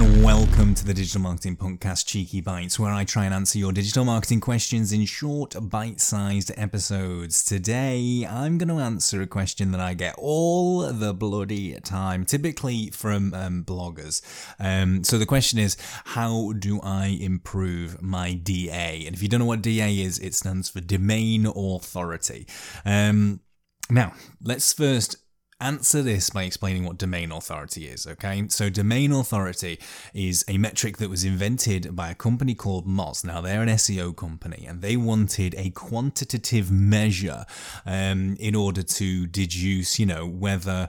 welcome to the Digital Marketing Podcast Cheeky Bites, where I try and answer your digital marketing questions in short, bite sized episodes. Today, I'm going to answer a question that I get all the bloody time, typically from um, bloggers. Um, so the question is, how do I improve my DA? And if you don't know what DA is, it stands for Domain Authority. Um, now, let's first answer this by explaining what domain authority is, okay? So, domain authority is a metric that was invented by a company called Moz. Now, they're an SEO company and they wanted a quantitative measure um, in order to deduce, you know, whether.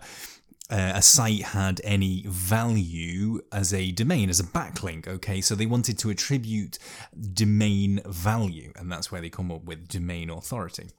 Uh, a site had any value as a domain, as a backlink. Okay, so they wanted to attribute domain value, and that's where they come up with domain authority.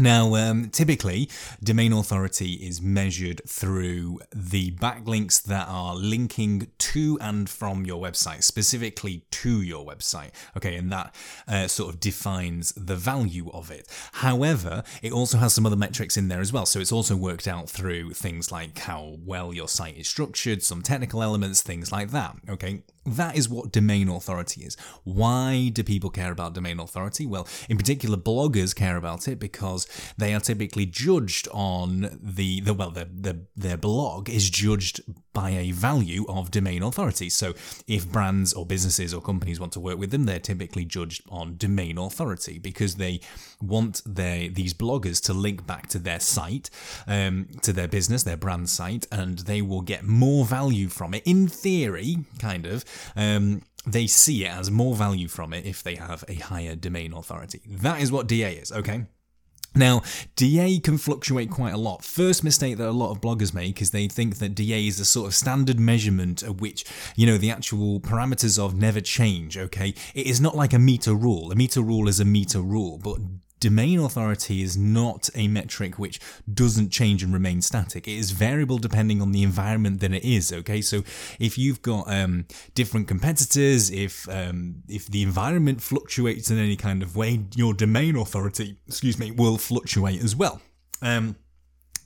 Now, um, typically, domain authority is measured through the backlinks that are linking to and from your website, specifically to your website. Okay, and that uh, sort of defines the value of it. However, it also has some other metrics in there as well. So it's also worked out through things like how well your site is structured, some technical elements, things like that. Okay, that is what domain authority is. Why do people care about domain authority? Well, in particular, bloggers care about it because they are typically judged on the, the well, their, their, their blog is judged by a value of domain authority. So if brands or businesses or companies want to work with them, they're typically judged on domain authority because they want their these bloggers to link back to their site, um, to their business, their brand site, and they will get more value from it. In theory, kind of, um, they see it as more value from it if they have a higher domain authority. That is what DA is, okay? Now, DA can fluctuate quite a lot. First mistake that a lot of bloggers make is they think that DA is a sort of standard measurement at which, you know, the actual parameters of never change, okay? It is not like a meter rule. A meter rule is a meter rule, but domain authority is not a metric which doesn't change and remain static. It is variable depending on the environment that it is. Okay, so if you've got um, different competitors, if um, if the environment fluctuates in any kind of way, your domain authority, excuse me, will fluctuate as well. Um,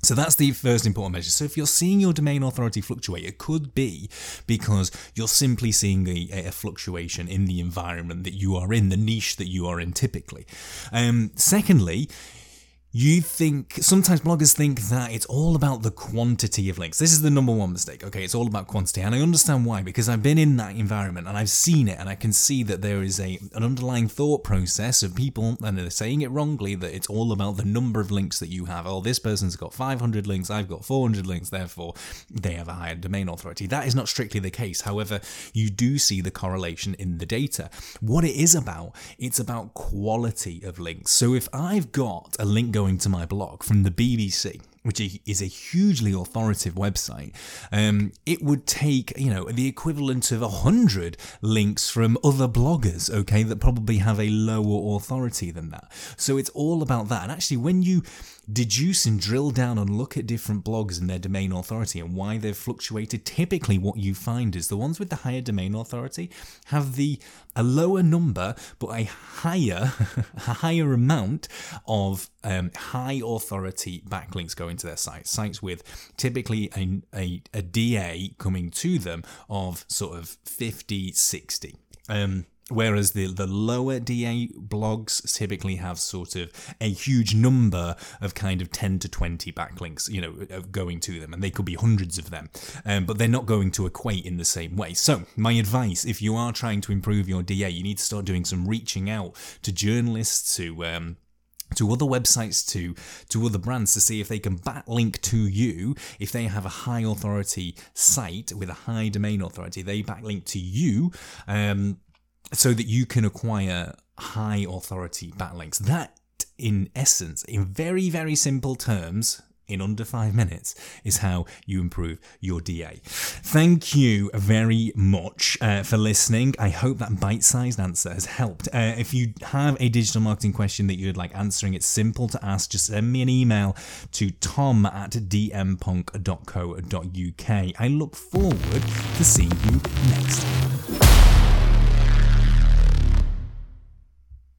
so that's the first important measure. So if you're seeing your domain authority fluctuate, it could be because you're simply seeing a, a fluctuation in the environment that you are in, the niche that you are in typically. Um, secondly, you think sometimes bloggers think that it's all about the quantity of links. This is the number one mistake. Okay, it's all about quantity, and I understand why because I've been in that environment and I've seen it, and I can see that there is a an underlying thought process of people, and they're saying it wrongly that it's all about the number of links that you have. Oh, this person's got 500 links, I've got 400 links, therefore they have a higher domain authority. That is not strictly the case. However, you do see the correlation in the data. What it is about, it's about quality of links. So if I've got a link going going to my blog from the BBC, which is a hugely authoritative website, um, it would take you know the equivalent of a hundred links from other bloggers, okay, that probably have a lower authority than that. So it's all about that. And actually, when you deduce and drill down and look at different blogs and their domain authority and why they've fluctuated, typically what you find is the ones with the higher domain authority have the a lower number but a higher a higher amount of um, high authority backlinks going to their sites. Sites with typically a, a, a DA coming to them of sort of 50, 60. Um, Whereas the, the lower DA blogs typically have sort of a huge number of kind of 10 to 20 backlinks, you know, going to them, and they could be hundreds of them, um, but they're not going to equate in the same way. So, my advice if you are trying to improve your DA, you need to start doing some reaching out to journalists, to um, to other websites to to other brands to see if they can backlink to you if they have a high authority site with a high domain authority they backlink to you um, so that you can acquire high authority backlinks. That, in essence, in very, very simple terms, in under five minutes is how you improve your DA. Thank you very much uh, for listening. I hope that bite sized answer has helped. Uh, if you have a digital marketing question that you'd like answering, it's simple to ask. Just send me an email to tom at dmpunk.co.uk. I look forward to seeing you next time.